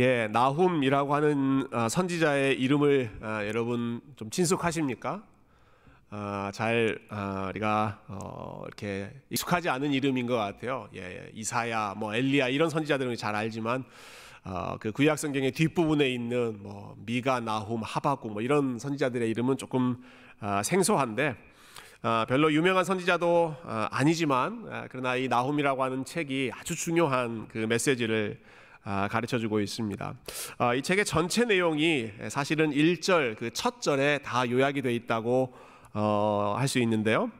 예, 나훔이라고 하는 아, 선지자의 이름을 아, 여러분 좀 친숙하십니까? 아, 잘 우리가 어, 이렇게 익숙하지 않은 이름인 것 같아요. 예, 이사야, 뭐 엘리야 이런 선지자들은 잘 알지만 어, 그 구약 성경의 뒷부분에 있는 뭐 미가, 나훔, 하박국 뭐 이런 선지자들의 이름은 조금 생소한데 별로 유명한 선지자도 아니지만 그러나 이 나훔이라고 하는 책이 아주 중요한 그 메시지를 아, 가르쳐 주고 있습니다. 아, 이 책의 전체 내용이 사실은 1절 그 첫 절에 다 요약이 되어 있다고 어, 할수 있는데요.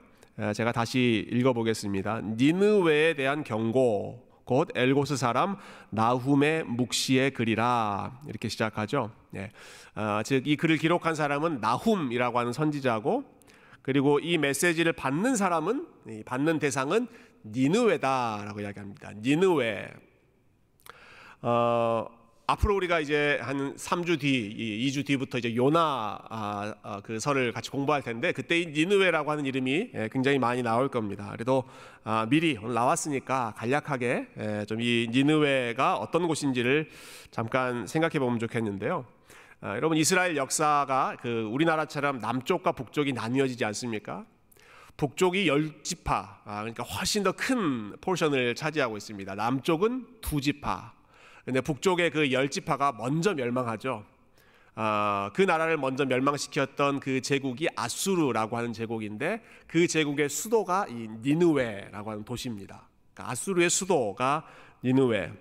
제가 다시 읽어 보겠습니다. 니느웨에 대한 경고 곧 엘고스 사람 나훔의 묵시의 글이라 이렇게 시작하죠. 예. 아, 즉이 글을 기록한 사람은 나훔이라고 하는 선지자고 그리고 이 메시지를 받는 사람은 받는 대상은 니느웨다라고 이야기합니다. 니느웨 어, 앞으로 우리가 이제 한 3주 뒤, 2주 뒤부터 이제 요나 아, 아, 그 서를 같이 공부할 텐데 그때 이 니느웨라고 하는 이름이 예, 굉장히 많이 나올 겁니다. 그래도 아, 미리 오늘 나왔으니까 간략하게 예, 좀이 니느웨가 어떤 곳인지를 잠깐 생각해 보면 좋겠는데요. 아, 여러분 이스라엘 역사가 그 우리나라처럼 남쪽과 북쪽이 나뉘어지지 않습니까? 북쪽이 열 지파, 아, 그러니까 훨씬 더 큰 포션을 차지하고 있습니다. 남쪽은 두 지파. 근데 북쪽의 그 열지파가 먼저 멸망하죠. 아, 그 나라를 먼저 멸망시켰던 그 제국이 아수르라고 하는 제국인데 그 제국의 수도가 이 니누웨라고 하는 도시입니다. 그러니까 아수르의 수도가 니누웨.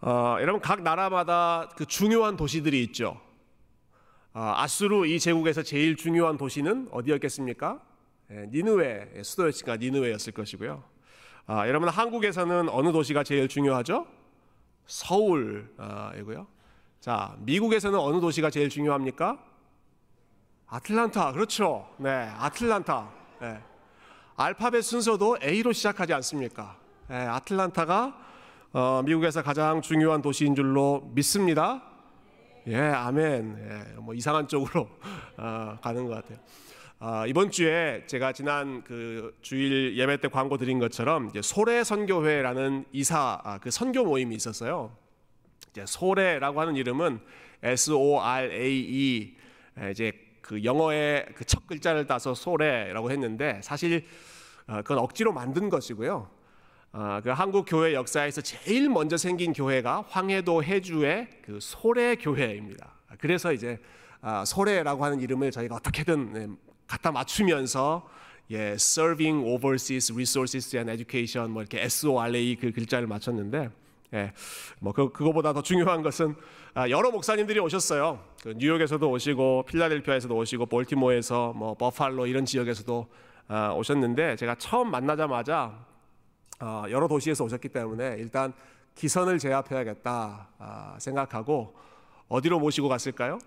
어, 여러분 각 나라마다 그 중요한 도시들이 있죠. 어, 아수르 이 제국에서 제일 중요한 도시는 어디였겠습니까? 예, 니누웨 수도였으니까 니누웨였을 것이고요. 아, 여러분 한국에서는 어느 도시가 제일 중요하죠? 서울이고요. 자, 미국에서는 어느 도시가 제일 중요합니까? 아틀란타, 그렇죠. 네, 아틀란타. 네. 알파벳 순서도 A로 시작하지 않습니까? 네, 아틀란타가 어, 미국에서 가장 중요한 도시인 줄로 믿습니다. 예, 아멘. 예, 뭐 이상한 쪽으로 어, 가는 것 같아요. 아, 이번 주에 제가 지난 그 주일 예배 때 광고 드린 것처럼 소래 선교회라는 이사 아, 그 선교 모임이 있었어요. 이제 소래라고 하는 이름은 S O R A E 이제 그 영어의 그 첫 글자를 따서 소래라고 했는데 사실 어, 그건 억지로 만든 것이고요. 어, 그 한국 교회 역사에서 제일 먼저 생긴 교회가 황해도 해주의 그 소래 교회입니다. 그래서 이제 아, 소래라고 하는 이름을 저희가 어떻게든 네, 갖다 맞추면서 예, Serving Overseas Resources and Education 뭐 이렇게 SORA 그 글자를 맞췄는데 예, 뭐 그, 그거보다 더 중요한 것은 아, 여러 목사님들이 오셨어요. 그 뉴욕에서도 오시고 필라델피아에서도 오시고 볼티모어에서 뭐 버팔로 이런 지역에서도 아, 오셨는데 제가 처음 만나자마자 아, 여러 도시에서 오셨기 때문에 일단 기선을 제압해야겠다 아, 생각하고 어디로 모시고 갔을까요?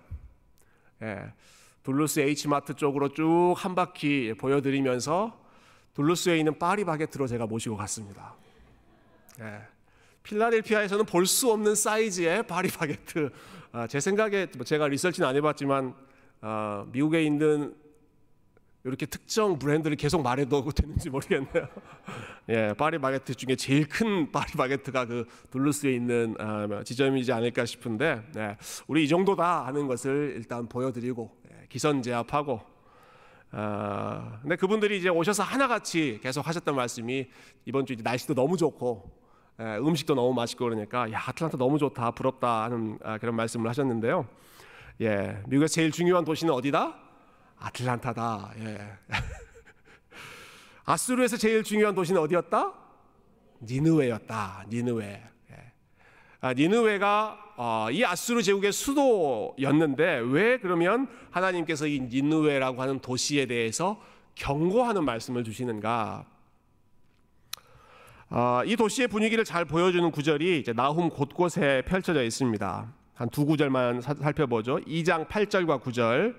예. 둘루스 H마트 쪽으로 쭉 한 바퀴 보여드리면서 둘루스에 있는 파리바게트로 제가 모시고 갔습니다. 네. 필라델피아에서는 볼 수 없는 사이즈의 파리바게트. 아, 제 생각에 뭐 제가 리서치는 안 해봤지만 아, 미국에 있는 이렇게 특정 브랜드를 계속 말해도 되는지 모르겠네요. 예, 파리바게트 중에 제일 큰 파리바게트가 그 둘루스에 있는 아, 지점이지 않을까 싶은데, 네, 우리 이 정도다 하는 것을 일단 보여드리고 기선제압하고 어, 근데 그분들이 이제 오셔서 하나같이 계속 하셨던 말씀이 이번 주 날씨도 너무 좋고 에, 음식도 너무 맛있고 그러니까 야 아틀란타 너무 좋다 부럽다 하는 아, 그런 말씀을 하셨는데요. 예, 미국에서 제일 중요한 도시는 어디다? 아틀란타다. 예. 아수르에서 제일 중요한 도시는 어디였다? 니느웨였다. 니느웨. 예. 아, 니느웨가 어, 이 아수르 제국의 수도였는데 왜 그러면 하나님께서 이 니누웨라고 하는 도시에 대해서 경고하는 말씀을 주시는가? 어, 이 도시의 분위기를 잘 보여주는 구절이 이제 나훔 곳곳에 펼쳐져 있습니다. 한 두 구절만 살펴보죠. 2장 8절과 9절.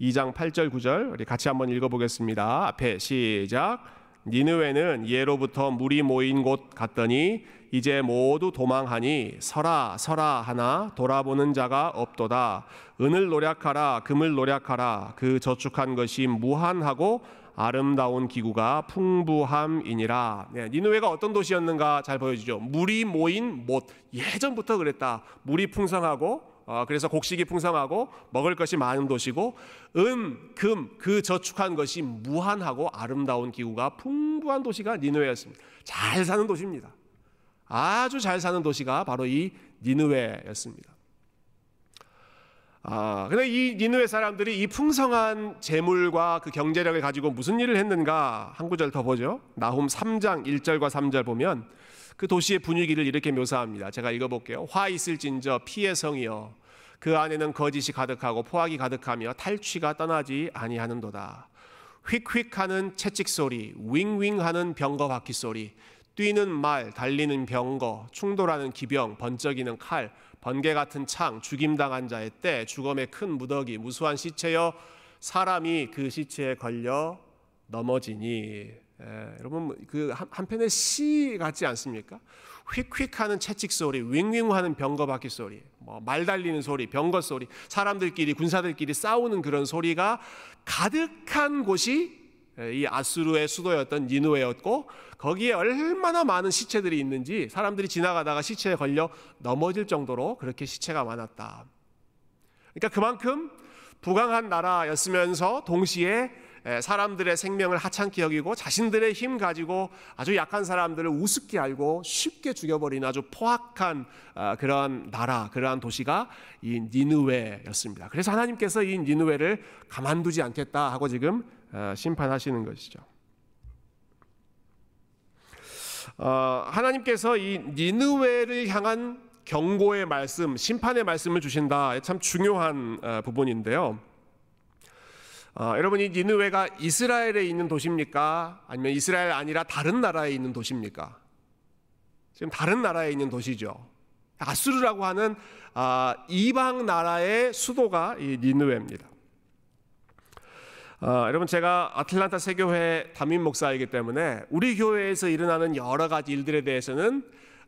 2장 8절 9절 우리 같이 한번 읽어보겠습니다. 앞에 시작. 니느웨는 예로부터 물이 모인 곳 같더니 이제 모두 도망하니 서라 서라 하나 돌아보는 자가 없도다 은을 노력하라 금을 노력하라 그 저축한 것이 무한하고 아름다운 기구가 풍부함이니라. 네, 니누웨가 어떤 도시였는가 잘 보여주죠. 물이 모인 못 예전부터 그랬다. 물이 풍성하고 어, 그래서 곡식이 풍성하고 먹을 것이 많은 도시고 은, 금, 그 저축한 것이 무한하고 아름다운 기구가 풍부한 도시가 니누웨였습니다. 잘 사는 도시입니다. 아주 잘 사는 도시가 바로 이 니누웨였습니다. 아, 근데 이 니누의 사람들이 이 풍성한 재물과 그 경제력을 가지고 무슨 일을 했는가 한 구절 더 보죠. 나훔 3장 1절과 3절 보면 그 도시의 분위기를 이렇게 묘사합니다. 제가 읽어볼게요. 화 있을진저 피의 성이여 그 안에는 거짓이 가득하고 포악이 가득하며 탈취가 떠나지 아니하는도다. 휙휙하는 채찍 소리, 윙윙하는 병거 바퀴 소리, 뛰는 말, 달리는 병거, 충돌하는 기병, 번쩍이는 칼, 번개 같은 창, 죽임당한 자의 때, 죽음의 큰 무더기, 무수한 시체여 사람이 그 시체에 걸려 넘어지니. 예, 여러분 그 한편의 시 같지 않습니까? 휙휙하는 채찍 소리, 윙윙하는 병거 바퀴 소리, 뭐 말 달리는 소리, 병거 소리, 사람들끼리 군사들끼리 싸우는 그런 소리가 가득한 곳이 이 아수르의 수도였던 니누웨였고 거기에 얼마나 많은 시체들이 있는지 사람들이 지나가다가 시체에 걸려 넘어질 정도로 그렇게 시체가 많았다. 그러니까 그만큼 부강한 나라였으면서 동시에 사람들의 생명을 하찮게 여기고 자신들의 힘 가지고 아주 약한 사람들을 우습게 알고 쉽게 죽여버리는 아주 포악한 아, 그러한 나라, 그러한 도시가 이 니누웨였습니다. 그래서 하나님께서 이 니누웨를 가만두지 않겠다 하고 지금 어, 심판하시는 것이죠. 어, 하나님께서 이 니느웨를 향한 경고의 말씀, 심판의 말씀을 주신다. 참 중요한 어, 부분인데요. 어, 여러분 이 니느웨가 이스라엘에 있는 도시입니까? 아니면 이스라엘 아니라 다른 나라에 있는 도시입니까? 지금 다른 나라에 있는 도시죠. 아수르라고 하는 아, 이방 나라의 수도가 이 니느웨입니다. 어, 여러분 제가 아틀란타 세교회 담임 목사이기 때문에 우리 교회에서 일어나는 여러 가지 일들에 대해서는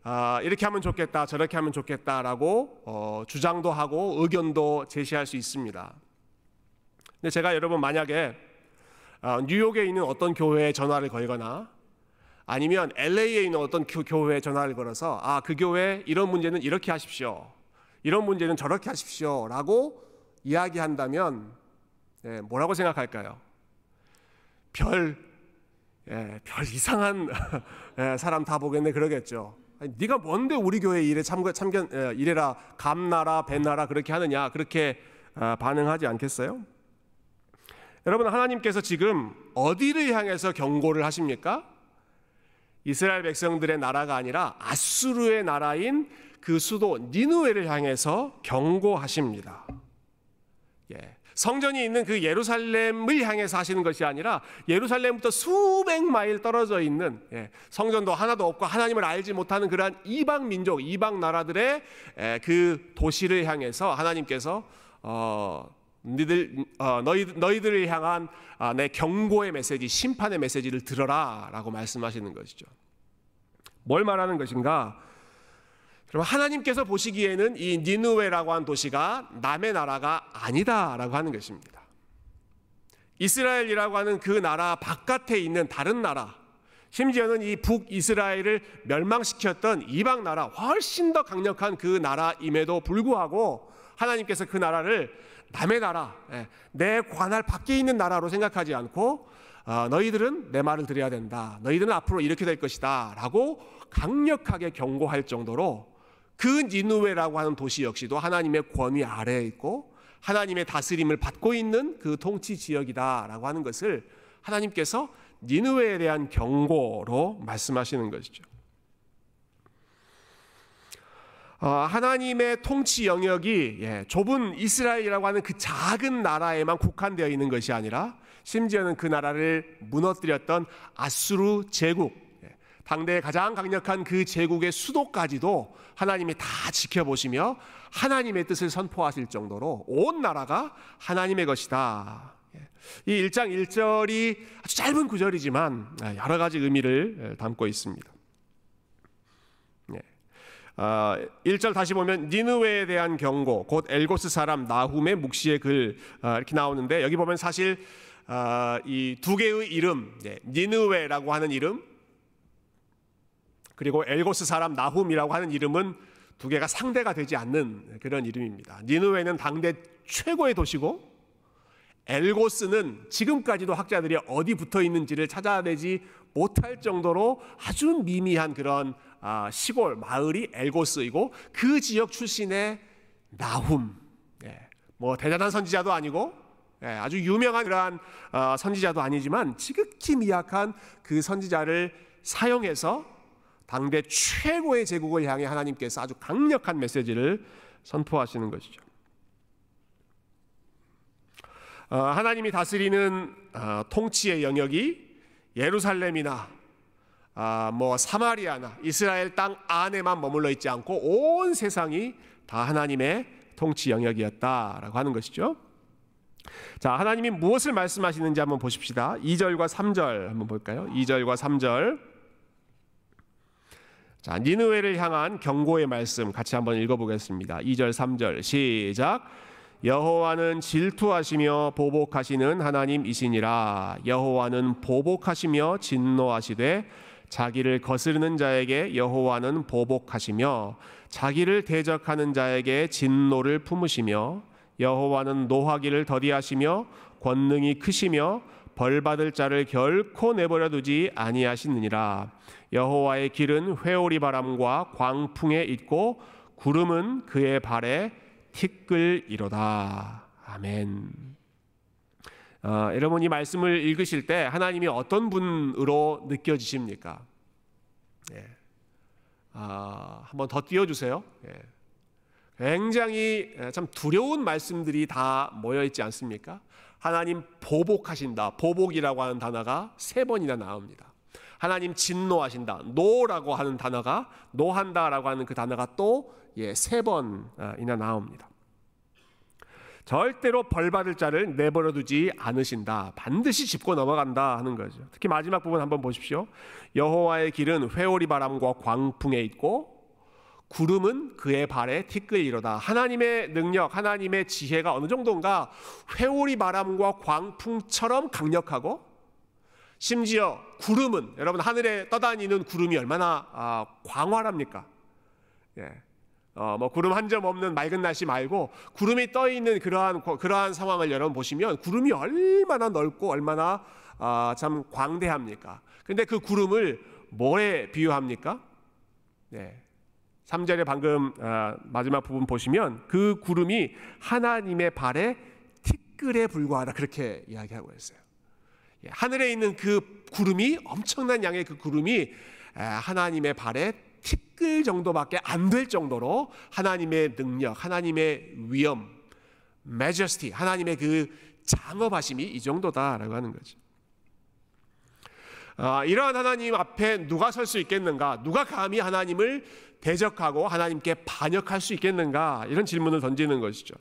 어, 이렇게 하면 좋겠다, 저렇게 하면 좋겠다라고 어, 주장도 하고 의견도 제시할 수 있습니다. 근데 제가 여러분 만약에 어, 뉴욕에 있는 어떤 교회에 전화를 걸거나 아니면 LA에 있는 어떤 교, 회에 전화를 걸어서 아 그 교회 이런 문제는 이렇게 하십시오, 이런 문제는 저렇게 하십시오라고 이야기한다면 예, 뭐라고 생각할까요? 별, 예, 별 이상한 예, 사람 다 보겠네 그러겠죠. 아니, 네가 뭔데 우리 교회 일에 참견, 참견 예, 이래라 감나라 배나라 그렇게 하느냐 그렇게 아, 반응하지 않겠어요? 여러분 하나님께서 지금 어디를 향해서 경고를 하십니까? 이스라엘 백성들의 나라가 아니라 아수르의 나라인 그 수도 니누웨를 향해서 경고하십니다. 예. 성전이 있는 그 예루살렘을 향해서 하시는 것이 아니라 예루살렘부터 수백 마일 떨어져 있는 예, 성전도 하나도 없고 하나님을 알지 못하는 그러한 이방 민족, 이방 나라들의 그 도시를 향해서 하나님께서 어, 너희들 어, 너희 너희들을 향한 아, 내 경고의 메시지, 심판의 메시지를 들어라라고 말씀하시는 것이죠. 뭘 말하는 것인가? 그럼 하나님께서 보시기에는 이 니누웨라고 한 도시가 남의 나라가 아니다라고 하는 것입니다. 이스라엘이라고 하는 그 나라 바깥에 있는 다른 나라, 심지어는 이 북이스라엘을 멸망시켰던 이방 나라, 훨씬 더 강력한 그 나라임에도 불구하고 하나님께서 그 나라를 남의 나라, 예, 내 관할 밖에 있는 나라로 생각하지 않고 어, 너희들은 내 말을 들어야 된다. 너희들은 앞으로 이렇게 될 것이다. 라고 강력하게 경고할 정도로 그 니누웨라고 하는 도시 역시도 하나님의 권위 아래에 있고 하나님의 다스림을 받고 있는 그 통치 지역이다라고 하는 것을 하나님께서 니누웨에 대한 경고로 말씀하시는 것이죠. 어, 하나님의 통치 영역이 예, 좁은 이스라엘이라고 하는 그 작은 나라에만 국한되어 있는 것이 아니라 심지어는 그 나라를 무너뜨렸던 아수르 제국 당대의 가장 강력한 그 제국의 수도까지도 하나님이 다 지켜보시며 하나님의 뜻을 선포하실 정도로 온 나라가 하나님의 것이다. 이 1장 1절이 아주 짧은 구절이지만 여러 가지 의미를 담고 있습니다. 1절 아, 다시 보면 니느웨에 대한 경고, 곧 엘고스 사람 나훔의 묵시의 글 아, 이렇게 나오는데 여기 보면 사실 어, 이두 개의 이름, 네, 니느웨라고 하는 이름, 그리고 엘고스 사람 나훔이라고 하는 이름은 두 개가 상대가 되지 않는 그런 이름입니다. 니느웨는 당대 최고의 도시고 엘고스는 지금까지도 학자들이 어디 붙어 있는지를 찾아내지 못할 정도로 아주 미미한 그런 아, 시골 마을이 엘고스이고 그 지역 출신의 나훔, 예, 뭐 대단한 선지자도 아니고 예, 아주 유명한 그러한 어, 선지자도 아니지만 지극히 미약한 그 선지자를 사용해서 당대 최고의 제국을 향해 하나님께서 아주 강력한 메시지를 선포하시는 것이죠. 어, 하나님이 다스리는 어, 통치의 영역이 예루살렘이나 아, 뭐 사마리아나 이스라엘 땅 안에만 머물러 있지 않고 온 세상이 다 하나님의 통치 영역이었다라고 하는 것이죠. 자, 하나님이 무엇을 말씀하시는지 한번 보십시다. 2절과 3절 한번 볼까요? 2절과 3절. 자, 니느웨를 향한 경고의 말씀 같이 한번 읽어 보겠습니다. 2절, 3절. 시작. 여호와는 질투하시며 보복하시는 하나님이시니라 여호와는 보복하시며 진노하시되 자기를 거스르는 자에게 여호와는 보복하시며 자기를 대적하는 자에게 진노를 품으시며 여호와는 노하기를 더디하시며 권능이 크시며 벌 받을 자를 결코 내버려 두지 아니하시느니라 여호와의 길은 회오리 바람과 광풍에 있고 구름은 그의 발에 티끌이로다. 아멘. 어, 여러분 이 말씀을 읽으실 때 하나님이 어떤 분으로 느껴지십니까? 예. 아, 한번 더 띄워주세요. 예. 굉장히 예, 참 두려운 말씀들이 다 모여 있지 않습니까? 하나님 보복하신다. 보복이라고 하는 단어가 세 번이나 나옵니다. 하나님 진노하신다. 노라고 하는 단어가 노한다라고 하는 그 단어가 또 예, 세 번이나 나옵니다. 절대로 벌 받을 자를 내버려 두지 않으신다. 반드시 짚고 넘어간다 하는 거죠. 특히 마지막 부분 한번 보십시오. 여호와의 길은 회오리 바람과 광풍에 있고 구름은 그의 발에 티끌이로다. 하나님의 능력, 하나님의 지혜가 어느 정도인가 회오리 바람과 광풍처럼 강력하고 심지어 구름은 여러분 하늘에 떠다니는 구름이 얼마나 아, 광활합니까? 예. 어, 뭐 구름 한 점 없는 맑은 날씨 말고 구름이 떠 있는 그러한 그러한 상황을 여러분 보시면 구름이 얼마나 넓고 얼마나 아, 참 광대합니까? 근데 그 구름을 뭐에 비유합니까? 네. 3절에 방금 아, 마지막 부분 보시면 그 구름이 하나님의 발에 티끌에 불과하다 그렇게 이야기하고 있어요. 예, 하늘에 있는 그 구름이 엄청난 양의 그 구름이 하나님의 발에 티끌 정도밖에 안 될 정도로 하나님의 능력, 하나님의 위엄, majesty, 하나님의 그 장업하심이 이 정도다라고 하는 거죠. 아, 이러한 하나님 앞에 누가 설 수 있겠는가? 누가 감히 하나님을 대적하고 하나님께 반역할 수 있겠는가? 이런 질문을 던지는 것이죠.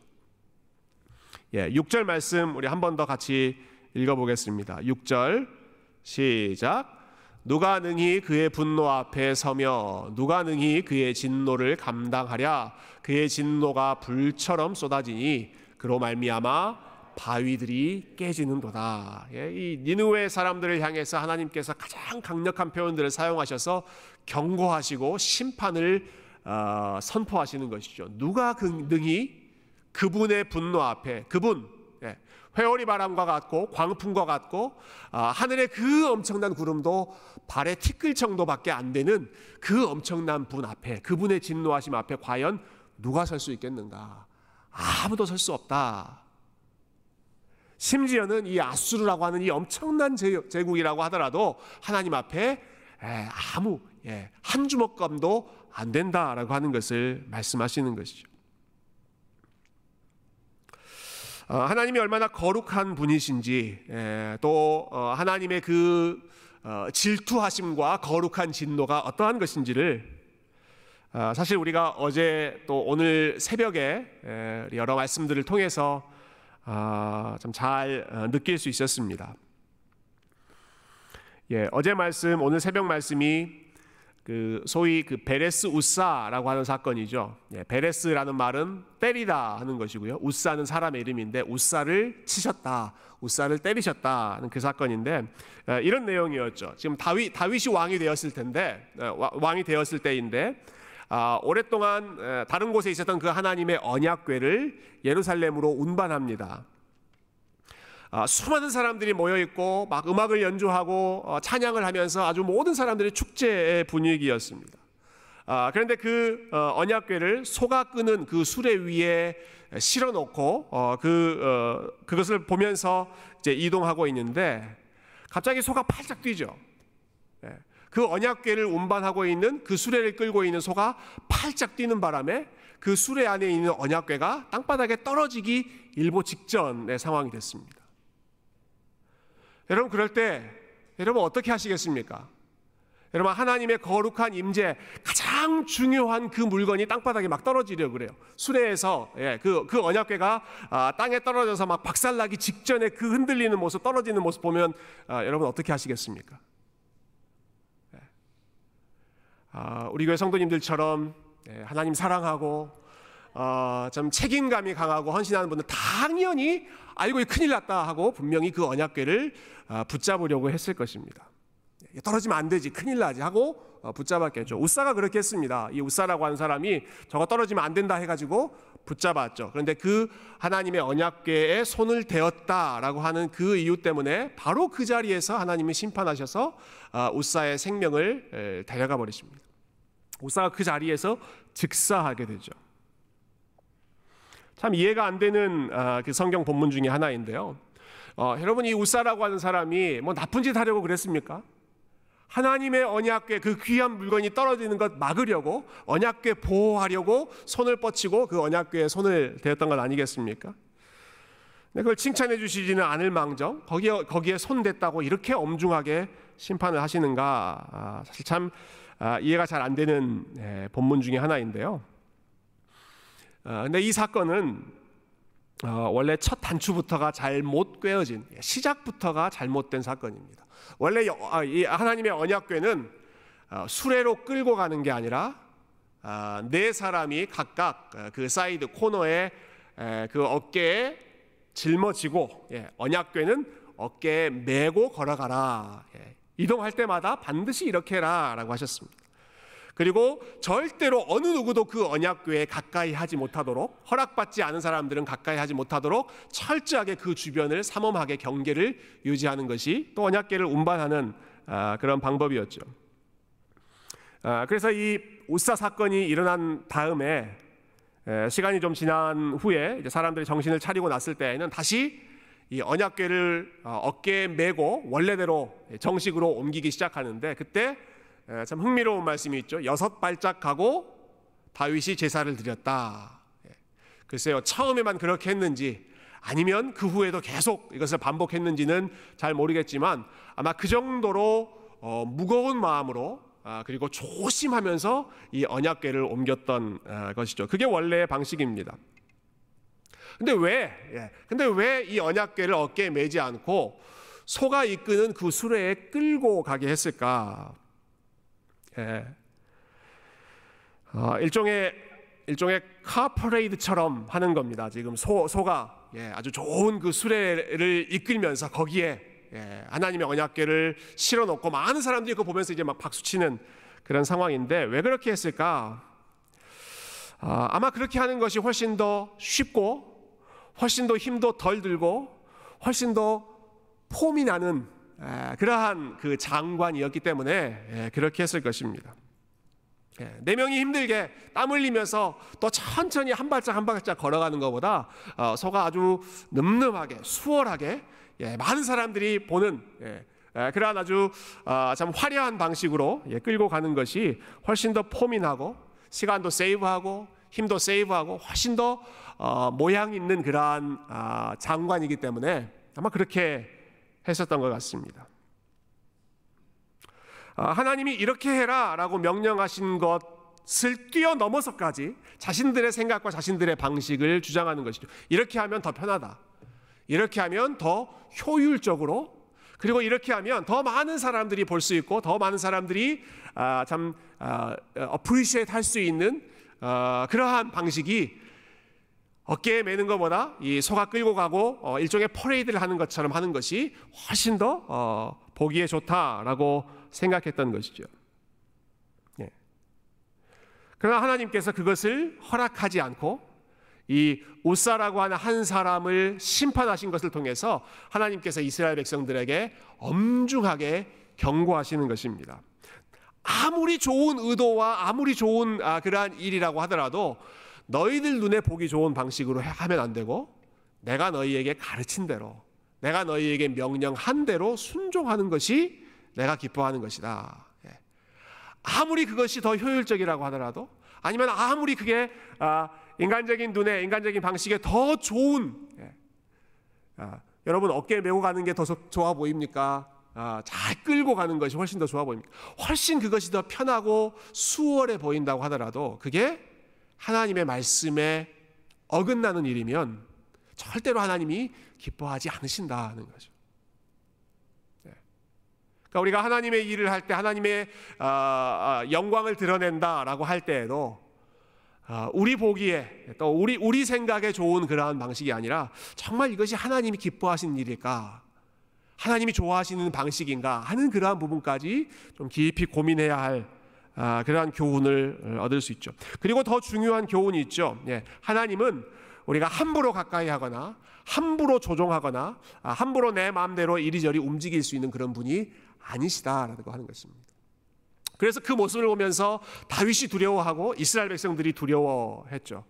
예, 6절 말씀 우리 한 번 더 같이 읽어보겠습니다. 6절 시작. 누가 능히 그의 분노 앞에 서며 누가 능히 그의 진노를 감당하랴 그의 진노가 불처럼 쏟아지니 그로 말미암아 바위들이 깨지는도다. 예, 이 니누의 사람들을 향해서 하나님께서 가장 강력한 표현들을 사용하셔서 경고하시고 심판을 어, 선포하시는 것이죠. 누가 그 능히 그분의 분노 앞에 그분 회오리 바람과 같고 광풍과 같고 아, 하늘의 그 엄청난 구름도 발에 티끌 정도밖에 안 되는 그 엄청난 분 앞에 그분의 진노하심 앞에 과연 누가 설 수 있겠는가? 아무도 설 수 없다. 심지어는 이 아수르라고 하는 이 엄청난 제국이라고 하더라도 하나님 앞에 아무 예, 한 주먹감도 안 된다라고 하는 것을 말씀하시는 것이죠. 어, 하나님이 얼마나 거룩한 분이신지 예, 또 어, 하나님의 그 어, 질투하심과 거룩한 진노가 어떠한 것인지를 사실 우리가 어제 또 오늘 새벽에 예, 여러 말씀들을 통해서 좀잘 느낄 수 있었습니다. 예, 어제 말씀, 오늘 새벽 말씀이 그 소위 그 베레스 우사라고 하는 사건이죠. 예, 베레스라는 말은 때리다 하는 것이고요. 우사는 사람의 이름인데 우사를 치셨다, 우사를 때리셨다는 그 사건인데 예, 이런 내용이었죠. 지금 다윗 다윗이 왕이 되었을 텐데 예, 왕이 되었을 때인데 아, 오랫동안 예, 다른 곳에 있었던 그 하나님의 언약궤를 예루살렘으로 운반합니다. 아, 수많은 사람들이 모여 있고 막 음악을 연주하고 어, 찬양을 하면서 아주 모든 사람들이 축제의 분위기였습니다. 아, 그런데 그 어, 언약궤를 소가 끄는 그 수레 위에 실어 놓고 어, 그 그것을 보면서 이제 이동하고 있는데 갑자기 소가 팔짝 뛰죠. 예. 그 언약궤를 운반하고 있는 그 수레를 끌고 있는 소가 팔짝 뛰는 바람에 그 수레 안에 있는 언약궤가 땅바닥에 떨어지기 일보 직전의 상황이 됐습니다. 여러분 그럴 때 여러분 어떻게 하시겠습니까? 여러분 하나님의 거룩한 임재 가장 중요한 그 물건이 땅바닥에 막 떨어지려 그래요. 수레에서 예, 그, 그 언약궤가 아, 땅에 떨어져서 막 박살나기 직전에 그 흔들리는 모습 떨어지는 모습 보면 아, 여러분 어떻게 하시겠습니까? 예. 아, 우리 교회 성도님들처럼 예, 하나님 사랑하고 어, 좀 책임감이 강하고 헌신하는 분들 당연히 알고 큰일 났다 하고 분명히 그 언약궤를 아, 붙잡으려고 했을 것입니다. 떨어지면 안 되지, 큰일 나지 하고 어, 붙잡았겠죠. 우사가 그렇게 했습니다. 이 우사라고 하는 사람이 저거 떨어지면 안 된다 해가지고 붙잡았죠. 그런데 그 하나님의 언약궤에 손을 대었다라고 하는 그 이유 때문에 바로 그 자리에서 하나님이 심판하셔서 아, 우사의 생명을 데려가 버리십니다. 우사가 그 자리에서 즉사하게 되죠. 참 이해가 안 되는 아, 그 성경 본문 중에 하나인데요. 어, 여러분 이 우사라고 하는 사람이 뭐 나쁜 짓 하려고 그랬습니까? 하나님의 언약궤 그 귀한 물건이 떨어지는 것 막으려고 언약궤 보호하려고 손을 뻗치고 그 언약궤에 손을 대었던 것 아니겠습니까? 그걸 칭찬해 주시지는 않을 망정 거기에 거기에 손 댔다고 이렇게 엄중하게 심판을 하시는가 아, 사실 참 아, 이해가 잘 안 되는 예, 본문 중에 하나인데요. 아, 근데 이 사건은 어, 원래 첫 단추부터가 잘못 꿰어진 시작부터가 잘못된 사건입니다. 원래 아, 이 하나님의 언약궤는 어, 수레로 끌고 가는 게 아니라 아, 네 사람이 각각 어, 그 사이드 코너에 그 어깨에 짊어지고 예, 언약궤는 어깨에 메고 걸어가라. 예, 이동할 때마다 반드시 이렇게 해라라고 하셨습니다. 그리고 절대로 어느 누구도 그 언약궤에 가까이 하지 못하도록 허락받지 않은 사람들은 가까이 하지 못하도록 철저하게 그 주변을 삼엄하게 경계를 유지하는 것이 또 언약궤를 운반하는 아, 그런 방법이었죠. 아, 그래서 이 우사 사건이 일어난 다음에 시간이 좀 지난 후에 사람들이 정신을 차리고 났을 때에는 다시 이 언약궤를 어, 어깨에 메고 원래대로 정식으로 옮기기 시작하는데 그때 예, 참 흥미로운 말씀이 있죠. 여섯 발짝 가고 다윗이 제사를 드렸다. 예. 글쎄요, 처음에만 그렇게 했는지 아니면 그 후에도 계속 이것을 반복했는지는 잘 모르겠지만 아마 그 정도로 어, 무거운 마음으로 아, 그리고 조심하면서 이 언약궤를 옮겼던 아, 것이죠. 그게 원래의 방식입니다. 근데 왜? 예. 근데 왜 이 언약궤를 어깨에 매지 않고 소가 이끄는 그 수레에 끌고 가게 했을까? 예. 어, 일종의 일종의 카퍼레이드처럼 하는 겁니다. 지금 소 소가 예, 아주 좋은 그 수레를 이끌면서 거기에 예, 하나님의 언약궤를 실어 놓고 많은 사람들이 그거 보면서 이제 막 박수 치는 그런 상황인데 왜 그렇게 했을까? 아, 아마 그렇게 하는 것이 훨씬 더 쉽고 훨씬 더 힘도 덜 들고 훨씬 더 폼이 나는 그러한 그 장관이었기 때문에 그렇게 했을 것입니다. 네 명이 힘들게 땀 흘리면서 또 천천히 한 발짝 한 발짝 걸어가는 것보다 어, 소가 아주 늠름하게 수월하게 예, 많은 사람들이 보는 그러한 아주 어, 참 화려한 방식으로 예, 끌고 가는 것이 훨씬 더 폼이 나고 시간도 세이브하고 힘도 세이브하고 훨씬 더 어, 모양 있는 그러한 아, 장관이기 때문에 아마 그렇게 했었던 것 같습니다. 아, 하나님이 이렇게 해라 라고 명령하신 것을 뛰어넘어서까지 자신들의 생각과 자신들의 방식을 주장하는 것이죠. 이렇게 하면 더 편하다. 이렇게 하면 더 효율적으로 그리고 이렇게 하면 더 많은 사람들이 볼 수 있고 더 많은 사람들이 아, 참 appreciate 할 수 있는 어, 그러한 방식이 어깨에 매는 것보다 이 소가 끌고 가고 어, 일종의 퍼레이드를 하는 것처럼 하는 것이 훨씬 더 어, 보기에 좋다라고 생각했던 것이죠. 예. 그러나 하나님께서 그것을 허락하지 않고 이 우사라고 하는 한 사람을 심판하신 것을 통해서 하나님께서 이스라엘 백성들에게 엄중하게 경고하시는 것입니다. 아무리 좋은 의도와 아무리 좋은 아, 그러한 일이라고 하더라도 너희들 눈에 보기 좋은 방식으로 하면 안 되고 내가 너희에게 가르친 대로 내가 너희에게 명령한 대로 순종하는 것이 내가 기뻐하는 것이다. 예. 아무리 그것이 더 효율적이라고 하더라도 아니면 아무리 그게 아, 인간적인 눈에 인간적인 방식에 더 좋은 예. 아, 여러분 어깨에 메고 가는 게 더 좋아 보입니까? 아, 잘 끌고 가는 것이 훨씬 더 좋아 보입니까? 훨씬 그것이 더 편하고 수월해 보인다고 하더라도 그게 하나님의 말씀에 어긋나는 일이면 절대로 하나님이 기뻐하지 않으신다는 거죠. 네. 그러니까 우리가 하나님의 일을 할 때 하나님의 아, 아, 영광을 드러낸다라고 할 때에도 아, 우리 보기에 또 우리 우리 생각에 좋은 그러한 방식이 아니라 정말 이것이 하나님이 기뻐하시는 일일까? 하나님이 좋아하시는 방식인가 하는 그러한 부분까지 좀 깊이 고민해야 할 아, 그러한 교훈을 얻을 수 있죠. 그리고 더 중요한 교훈이 있죠. 예, 하나님은 우리가 함부로 가까이 하거나 함부로 조종하거나 아, 함부로 내 마음대로 이리저리 움직일 수 있는 그런 분이 아니시다라고 하는 것입니다. 그래서 그 모습을 보면서 다윗이 두려워하고 이스라엘 백성들이 두려워했죠.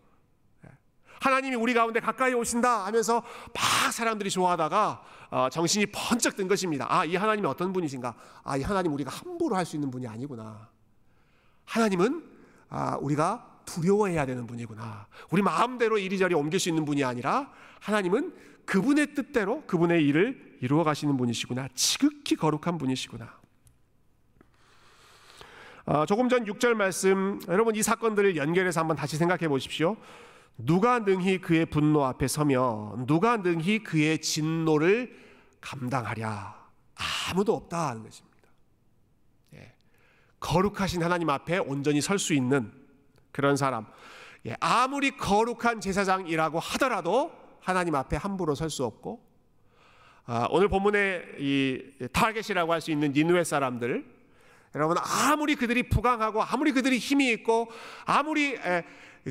하나님이 우리 가운데 가까이 오신다 하면서 막 사람들이 좋아하다가 어, 정신이 번쩍 든 것입니다. 아, 이 하나님이 어떤 분이신가? 아, 이 하나님 우리가 함부로 할 수 있는 분이 아니구나. 하나님은 아, 우리가 두려워해야 되는 분이구나. 우리 마음대로 이리저리 옮길 수 있는 분이 아니라 하나님은 그분의 뜻대로 그분의 일을 이루어 가시는 분이시구나. 지극히 거룩한 분이시구나. 아, 조금 전 6절 말씀 여러분 이 사건들을 연결해서 한번 다시 생각해 보십시오. 누가 능히 그의 분노 앞에 서며 누가 능히 그의 진노를 감당하랴 아무도 없다는 것입니다. 예. 거룩하신 하나님 앞에 온전히 설 수 있는 그런 사람. 예. 아무리 거룩한 제사장이라고 하더라도 하나님 앞에 함부로 설 수 없고 아, 오늘 본문의 이 타겟이라고 할 수 있는 니누의 사람들 여러분 아무리 그들이 부강하고 아무리 그들이 힘이 있고 아무리 에,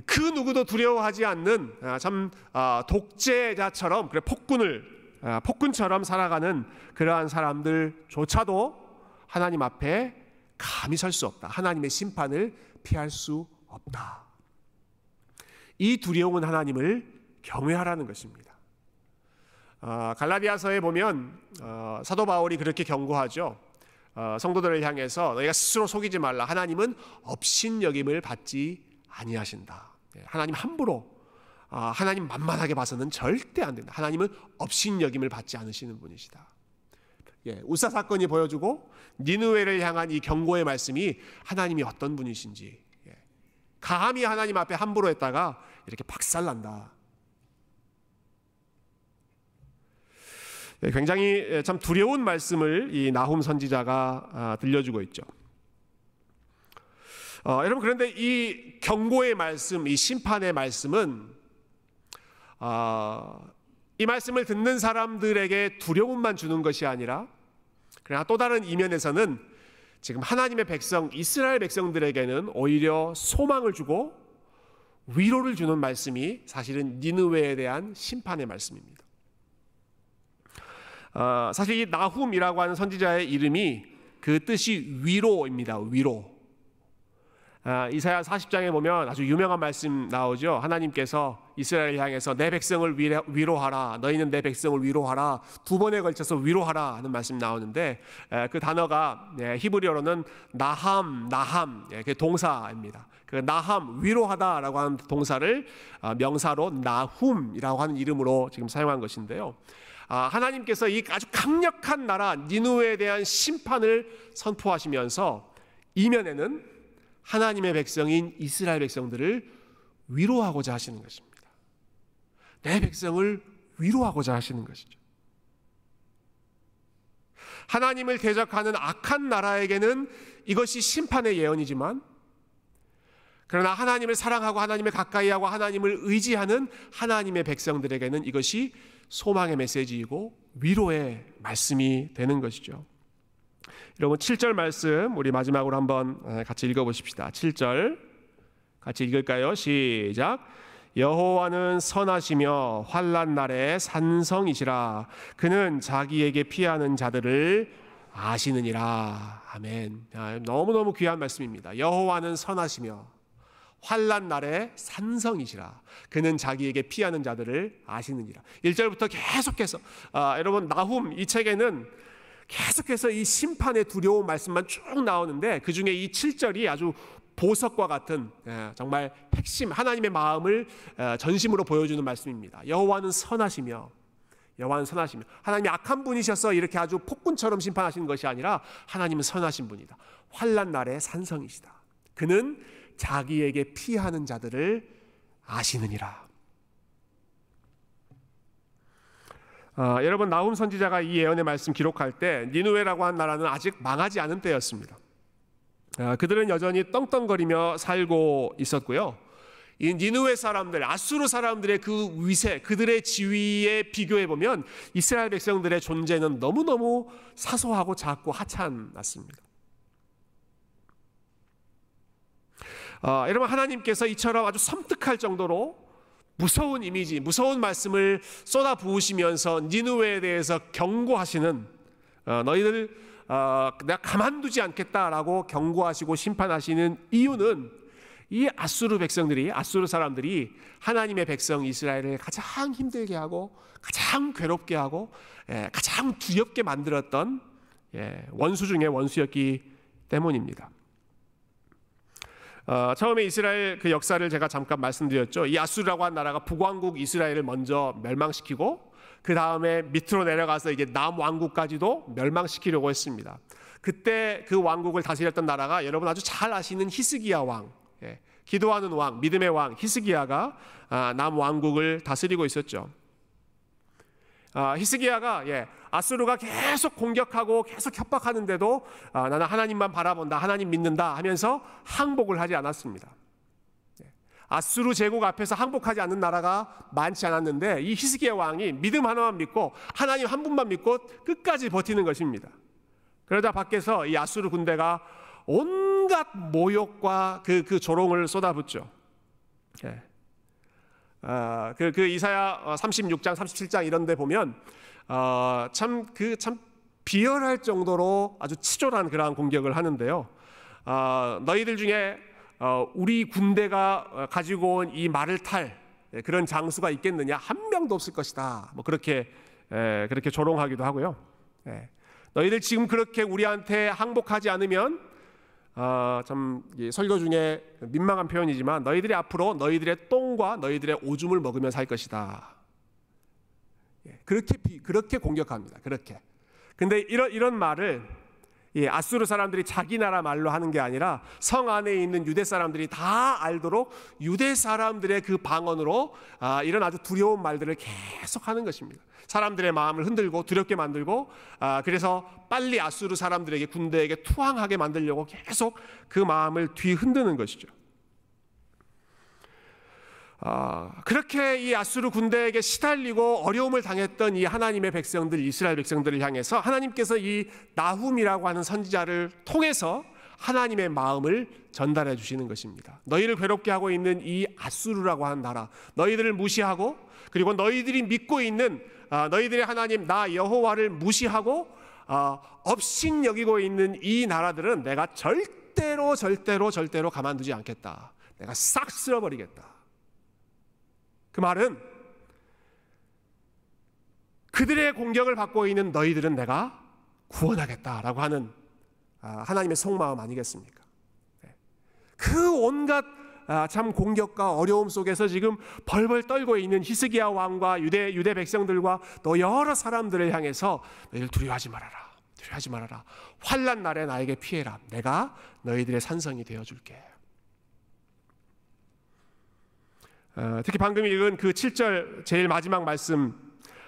그 누구도 두려워하지 않는 아, 참 아, 독재자처럼 그래 폭군을 아, 폭군처럼 살아가는 그러한 사람들조차도 하나님 앞에 감히 설 수 없다. 하나님의 심판을 피할 수 없다. 이 두려움은 하나님을 경외하라는 것입니다. 갈라디아서에 보면 어, 사도 바울이 그렇게 경고하죠. 어, 성도들을 향해서 너희가 스스로 속이지 말라. 하나님은 업신 여김을 받지 아니하신다. 예, 하나님 함부로 아, 하나님 만만하게 봐서는 절대 안 된다. 하나님은 업신 여김을 받지 않으시는 분이시다. 예, 우사 사건이 보여주고 니누웨를 향한 이 경고의 말씀이 하나님이 어떤 분이신지 예, 감히 하나님 앞에 함부로 했다가 이렇게 박살난다. 예, 굉장히 참 두려운 말씀을 이 나훔 선지자가 아, 들려주고 있죠. 어, 여러분 그런데 이 경고의 말씀, 이 심판의 말씀은 어, 이 말씀을 듣는 사람들에게 두려움만 주는 것이 아니라 그러나 또 다른 이면에서는 지금 하나님의 백성 이스라엘 백성들에게는 오히려 소망을 주고 위로를 주는 말씀이 사실은 니느웨에 대한 심판의 말씀입니다. 어, 사실 이 나훔이라고 하는 선지자의 이름이 그 뜻이 위로입니다. 위로. 아, 이사야 40장에 보면 아주 유명한 말씀 나오죠. 하나님께서 이스라엘 향해서 내 백성을 위로하라. 너희는 내 백성을 위로하라. 두 번에 걸쳐서 위로하라 하는 말씀 나오는데 그 단어가 예, 히브리어로는 나함, 나함, 예, 그 동사입니다. 그 나함 위로하다라고 하는 동사를 아, 명사로 나훔이라고 하는 이름으로 지금 사용한 것인데요. 아, 하나님께서 이 아주 강력한 나라 니누에 대한 심판을 선포하시면서 이면에는 하나님의 백성인 이스라엘 백성들을 위로하고자 하시는 것입니다. 내 백성을 위로하고자 하시는 것이죠. 하나님을 대적하는 악한 나라에게는 이것이 심판의 예언이지만 그러나 하나님을 사랑하고 하나님을 가까이 하고 하나님을 의지하는 하나님의 백성들에게는 이것이 소망의 메시지이고 위로의 말씀이 되는 것이죠. 여러분 7절 말씀 우리 마지막으로 한번 같이 읽어 보십시다. 7절. 같이 읽을까요? 시작. 여호와는 선하시며 환난 날에 산성이시라. 그는 자기에게 피하는 자들을 아시느니라. 아멘. 너무너무 귀한 말씀입니다. 여호와는 선하시며 환란 날에 산성이시라. 그는 자기에게 피하는 자들을 아시느니라. 1절부터 계속해서 아, 여러분 나훔 이 책에는 계속해서 이 심판의 두려운 말씀만 쭉 나오는데 그 중에 이 7절이 아주 보석과 같은 예, 정말 핵심 하나님의 마음을 어, 전심으로 보여주는 말씀입니다. 여호와는 선하시며 여호와는 선하시며 하나님이 악한 분이셔서 이렇게 아주 폭군처럼 심판하시는 것이 아니라 하나님은 선하신 분이다. 환란 날에 산성이시다. 그는 자기에게 피하는 자들을 아시느니라. 아, 여러분 나훔 선지자가 이 예언의 말씀 기록할 때 니누웨라고 한 나라는 아직 망하지 않은 때였습니다. 아, 그들은 여전히 떵떵거리며 살고 있었고요. 이 니누웨 사람들, 아수르 사람들의 그 위세, 그들의 지위에 비교해 보면 이스라엘 백성들의 존재는 너무너무 사소하고 작고 하찮았습니다. 어, 여러분 하나님께서 이처럼 아주 섬뜩할 정도로 무서운 이미지, 무서운 말씀을 쏟아 부으시면서 니누웨에 대해서 경고하시는 어, 너희들 어, 내가 가만두지 않겠다라고 경고하시고 심판하시는 이유는 이 아수르 백성들이 아수르 사람들이 하나님의 백성 이스라엘을 가장 힘들게 하고 가장 괴롭게 하고 예, 가장 두렵게 만들었던 예, 원수 중에 원수였기 때문입니다. 어, 처음에 이스라엘 그 역사를 제가 잠깐 말씀드렸죠. 이 아수르라고 한 나라가 북왕국 이스라엘을 먼저 멸망시키고 그 다음에 밑으로 내려가서 이제 남왕국까지도 멸망시키려고 했습니다. 그때 그 왕국을 다스렸던 나라가 여러분 아주 잘 아시는 히스기야 왕, 예, 기도하는 왕, 믿음의 왕 히스기야가 아, 남왕국을 다스리고 있었죠. 아, 히스기야가 예, 아수르가 계속 공격하고 계속 협박하는데도 아, 나는 하나님만 바라본다, 하나님 믿는다 하면서 항복을 하지 않았습니다. 예, 아수르 제국 앞에서 항복하지 않는 나라가 많지 않았는데 이 히스기야 왕이 믿음 하나만 믿고 하나님 한 분만 믿고 끝까지 버티는 것입니다. 그러다 밖에서 이 아수르 군대가 온갖 모욕과 그, 그 조롱을 쏟아붓죠. 예. 어, 그, 그 이사야 36장, 어, 37장 이런 데 보면 어, 참그 참 비열할 정도로 아주 치졸한 그러한 공격을 하는데요. 어, 너희들 중에 어, 우리 군대가 가지고 온 이 말을 탈 예, 그런 장수가 있겠느냐? 한 명도 없을 것이다. 뭐 그렇게 에, 그렇게 조롱하기도 하고요. 예. 너희들 지금 그렇게 우리한테 항복하지 않으면 어, 참 설교 중에 민망한 표현이지만 너희들이 앞으로 너희들의 똥과 너희들의 오줌을 먹으며 살 것이다. 예, 그렇게 그렇게 공격합니다. 그렇게. 근데 이런 이런 말을 예, 아수르 사람들이 자기 나라 말로 하는 게 아니라 성 안에 있는 유대 사람들이 다 알도록 유대 사람들의 그 방언으로 아, 이런 아주 두려운 말들을 계속 하는 것입니다. 사람들의 마음을 흔들고 두렵게 만들고 아, 그래서 빨리 아수르 사람들에게 군대에게 투항하게 만들려고 계속 그 마음을 뒤흔드는 것이죠. 아, 그렇게 이 아수르 군대에게 시달리고 어려움을 당했던 이 하나님의 백성들 이스라엘 백성들을 향해서 하나님께서 이 나훔이라고 하는 선지자를 통해서 하나님의 마음을 전달해 주시는 것입니다. 너희를 괴롭게 하고 있는 이 아수르라고 하는 나라, 너희들을 무시하고 그리고 너희들이 믿고 있는 아, 너희들의 하나님 나 여호와를 무시하고 아, 업신 여기고 있는 이 나라들은 내가 절대로 절대로 절대로 가만두지 않겠다. 내가 싹 쓸어버리겠다. 그 말은 그들의 공격을 받고 있는 너희들은 내가 구원하겠다라고 하는 아, 하나님의 속마음 아니겠습니까? 네. 그 온갖 아, 참 공격과 어려움 속에서 지금 벌벌 떨고 있는 히스기야 왕과 유대 유대 백성들과 또 여러 사람들을 향해서 너희들 두려워하지 말아라. 두려워하지 말아라. 환란 날에 나에게 피해라. 내가 너희들의 산성이 되어 줄게. 어, 특히 방금 읽은 그 7절 제일 마지막 말씀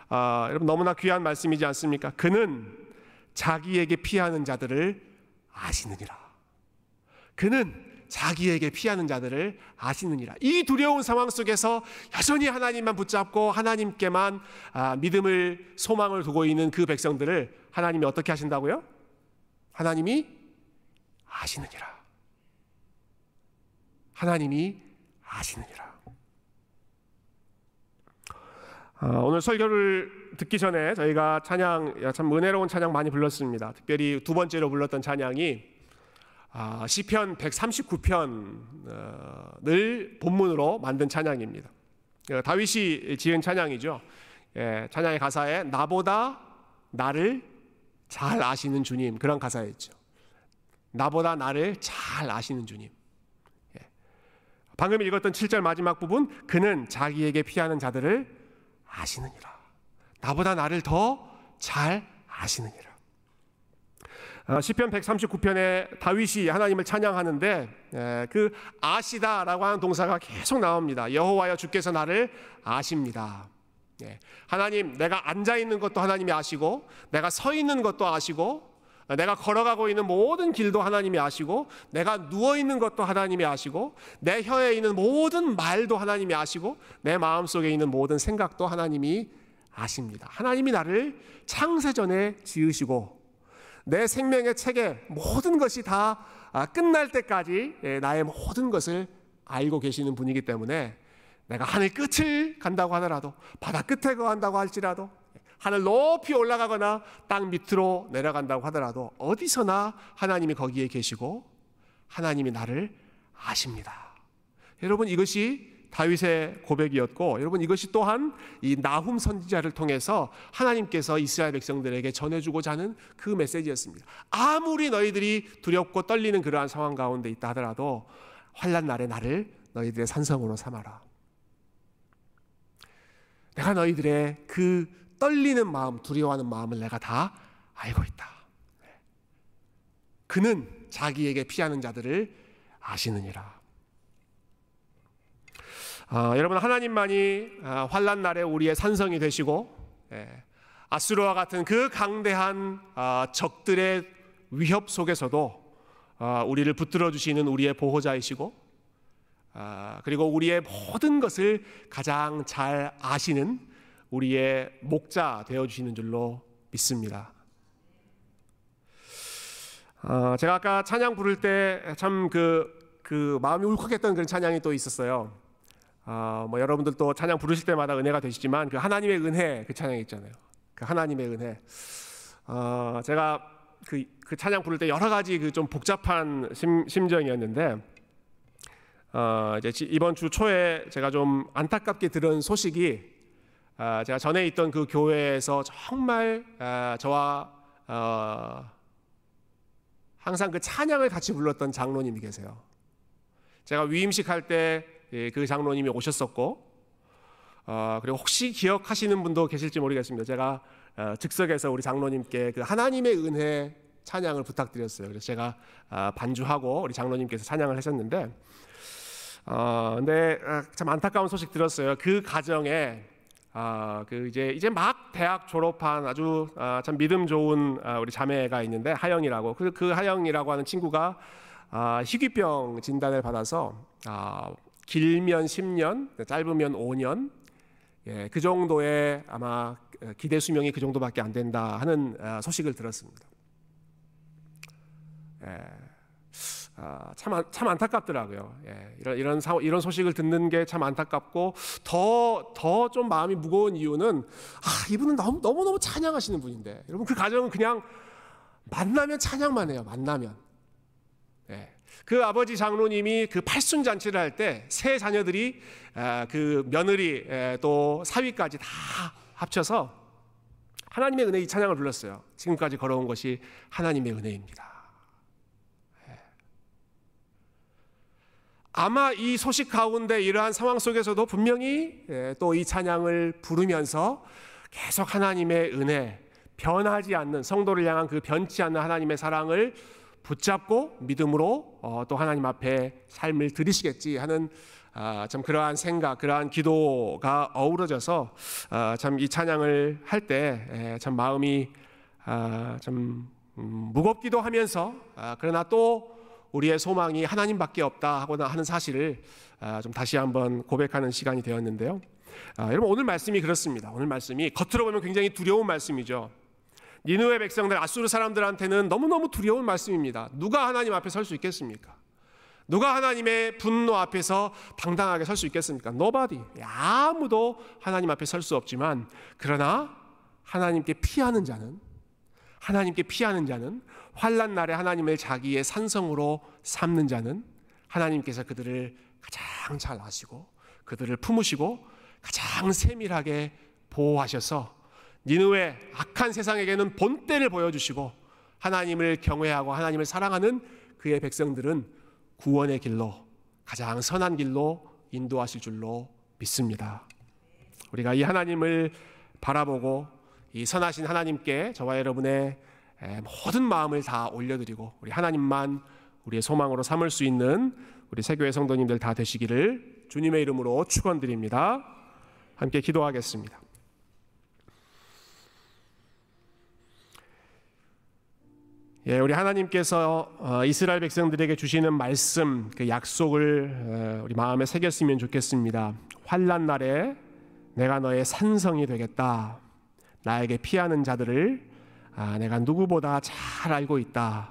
어, 여러분 너무나 귀한 말씀이지 않습니까? 그는 자기에게 피하는 자들을 아시느니라. 그는 자기에게 피하는 자들을 아시느니라. 이 두려운 상황 속에서 여전히 하나님만 붙잡고 하나님께만 아, 믿음을 소망을 두고 있는 그 백성들을 하나님이 어떻게 하신다고요? 하나님이 아시느니라. 하나님이 아시느니라. 아, 오늘 설교를 듣기 전에 저희가 찬양 참 은혜로운 찬양 많이 불렀습니다. 특별히 두 번째로 불렀던 찬양이 아, 시편 139편을 본문으로 만든 찬양입니다. 그 다윗이 지은 찬양이죠. 예, 찬양의 가사에 나보다 나를 잘 아시는 주님 그런 가사였죠. 나보다 나를 잘 아시는 주님. 예. 방금 읽었던 7절 마지막 부분 그는 자기에게 피하는 자들을 아시느니라. 나보다 나를 더 잘 아시느니라. 어, 시편 139편에 다윗이 하나님을 찬양하는데 그 아시다라고 하는 동사가 계속 나옵니다. 여호와여 주께서 나를 아십니다. 예, 하나님 내가 앉아 있는 것도 하나님이 아시고 내가 서 있는 것도 아시고 내가 걸어가고 있는 모든 길도 하나님이 아시고 내가 누워 있는 것도 하나님이 아시고 내 혀에 있는 모든 말도 하나님이 아시고 내 마음속에 있는 모든 생각도 하나님이 아십니다. 하나님이 나를 창세전에 지으시고 내 생명의 책에 모든 것이 다 아, 끝날 때까지 예, 나의 모든 것을 알고 계시는 분이기 때문에 내가 하늘 끝을 간다고 하더라도 바다 끝에 거한다고 할지라도 하늘 높이 올라가거나 땅 밑으로 내려간다고 하더라도 어디서나 하나님이 거기에 계시고 하나님이 나를 아십니다. 여러분 이것이 다윗의 고백이었고 여러분 이것이 또한 이 나훔 선지자를 통해서 하나님께서 이스라엘 백성들에게 전해주고자 하는 그 메시지였습니다. 아무리 너희들이 두렵고 떨리는 그러한 상황 가운데 있다 하더라도 환란 날에 나를 너희들의 산성으로 삼아라. 내가 너희들의 그 떨리는 마음, 두려워하는 마음을 내가 다 알고 있다. 그는 자기에게 피하는 자들을 아시느니라. 어, 여러분 하나님만이 어, 환란 날에 우리의 산성이 되시고 예, 아수르와 같은 그 강대한 어, 적들의 위협 속에서도 어, 우리를 붙들어 주시는 우리의 보호자이시고 어, 그리고 우리의 모든 것을 가장 잘 아시는 우리의 목자 되어 주시는 줄로 믿습니다. 어, 제가 아까 찬양 부를 때 참 그 그 마음이 울컥했던 그런 찬양이 또 있었어요. 어, 뭐 여러분들도 찬양 부르실 때마다 은혜가 되시지만 그 하나님의 은혜 그 찬양 있잖아요. 그 하나님의 은혜. 어, 제가 그, 그 찬양 부를 때 여러 가지 그 좀 복잡한 심, 심정이었는데 어, 이제 이번 주 초에 제가 좀 안타깝게 들은 소식이 어, 제가 전에 있던 그 교회에서 정말 어, 저와 어, 항상 그 찬양을 같이 불렀던 장로님이 계세요. 제가 위임식 할때 예, 그 장로님이 오셨었고 어, 그리고 혹시 기억하시는 분도 계실지 모르겠습니다. 제가 어, 즉석에서 우리 장로님께 그 하나님의 은혜 찬양을 부탁드렸어요. 그래서 제가 어, 반주하고 우리 장로님께서 찬양을 하셨는데, 어, 근데 어, 참 안타까운 소식 들었어요. 그 가정에 아, 그 이제 이제 막 대학 졸업한 아주 아, 참 믿음 좋은 아, 우리 자매가 있는데 하영이라고 그, 그 하영이라고 하는 친구가 아, 희귀병 진단을 받아서 아, 길면 10년, 짧으면 5년, 예, 그 정도의 아마 기대 수명이 그 정도밖에 안 된다 하는 아, 소식을 들었습니다. 예, 아, 참, 참 안타깝더라고요. 예, 이런 이런, 사, 이런 소식을 듣는 게 참 안타깝고 더 더 좀 마음이 무거운 이유는 아 이분은 너무 너무 너무 찬양하시는 분인데 여러분 그 가정은 그냥 만나면 찬양만 해요. 만나면. 예. 그 아버지 장로님이 그 팔순 잔치를 할 때 세 자녀들이 그 며느리 또 사위까지 다 합쳐서 하나님의 은혜 이 찬양을 불렀어요. 지금까지 걸어온 것이 하나님의 은혜입니다. 아마 이 소식 가운데 이러한 상황 속에서도 분명히 또 이 찬양을 부르면서 계속 하나님의 은혜, 변하지 않는 성도를 향한 그 변치 않는 하나님의 사랑을 붙잡고 믿음으로 어, 또 하나님 앞에 삶을 드리시겠지 하는 아, 참 그러한 생각, 그러한 기도가 어우러져서 아, 참이 찬양을 할 때 참 마음이 아, 좀 음, 무겁기도 하면서 아, 그러나 또 우리의 소망이 하나님밖에 없다 하거나 하는 사실을 아, 좀 다시 한번 고백하는 시간이 되었는데요. 아, 여러분 오늘 말씀이 그렇습니다. 오늘 말씀이 겉으로 보면 굉장히 두려운 말씀이죠. 니누의 백성들 아수르 사람들한테는 너무너무 두려운 말씀입니다. 누가 하나님 앞에 설 수 있겠습니까? 누가 하나님의 분노 앞에서 당당하게 설 수 있겠습니까? Nobody. 아무도 하나님 앞에 설 수 없지만 그러나 하나님께 피하는 자는 하나님께 피하는 자는 환란 날에 하나님을 자기의 산성으로 삼는 자는 하나님께서 그들을 가장 잘 아시고 그들을 품으시고 가장 세밀하게 보호하셔서 니느웨 악한 세상에게는 본때를 보여주시고 하나님을 경외하고 하나님을 사랑하는 그의 백성들은 구원의 길로 가장 선한 길로 인도하실 줄로 믿습니다. 우리가 이 하나님을 바라보고 이 선하신 하나님께 저와 여러분의 모든 마음을 다 올려드리고 우리 하나님만 우리의 소망으로 삼을 수 있는 우리 세교회 성도님들 다 되시기를 주님의 이름으로 축원드립니다. 함께 기도하겠습니다. 예, 우리 하나님께서 어, 이스라엘 백성들에게 주시는 말씀, 그 약속을 어, 우리 마음에 새겼으면 좋겠습니다. 환란 날에 내가 너의 산성이 되겠다. 나에게 피하는 자들을 아, 내가 누구보다 잘 알고 있다.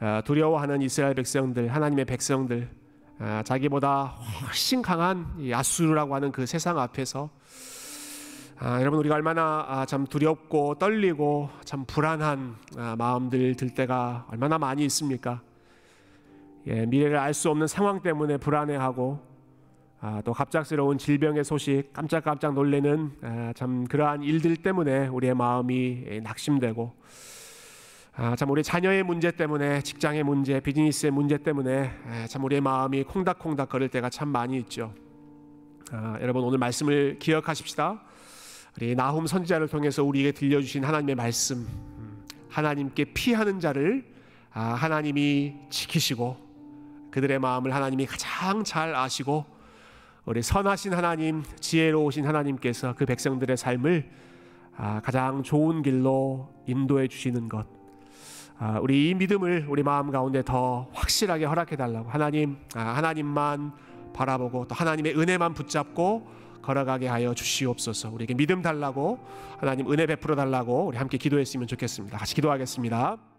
어, 두려워하는 이스라엘 백성들, 하나님의 백성들, 아, 자기보다 훨씬 강한 아수르라고 하는 그 세상 앞에서 아, 여러분 우리가 얼마나 아, 참 두렵고 떨리고 참 불안한 아, 마음들 들 때가 얼마나 많이 있습니까? 예, 미래를 알 수 없는 상황 때문에 불안해하고 아, 또 갑작스러운 질병의 소식 깜짝깜짝 놀래는 아, 참 그러한 일들 때문에 우리의 마음이 예, 낙심되고 아, 참 우리 자녀의 문제 때문에 직장의 문제 비즈니스의 문제 때문에 아, 참 우리의 마음이 콩닥콩닥 거릴 때가 참 많이 있죠. 아, 여러분 오늘 말씀을 기억하십시다. 우리 나훔 선지자를 통해서 우리에게 들려주신 하나님의 말씀, 하나님께 피하는 자를 아, 하나님이 지키시고 그들의 마음을 하나님이 가장 잘 아시고 우리 선하신 하나님, 지혜로우신 하나님께서 그 백성들의 삶을 아, 가장 좋은 길로 인도해 주시는 것. 아, 우리 이 믿음을 우리 마음 가운데 더 확실하게 허락해 달라고 하나님, 하나님만 바라보고 또 하나님의 은혜만 붙잡고 걸어가게 하여 주시옵소서. 우리에게 믿음 달라고 하나님 은혜 베풀어 달라고 우리 함께 기도했으면 좋겠습니다. 같이 기도하겠습니다.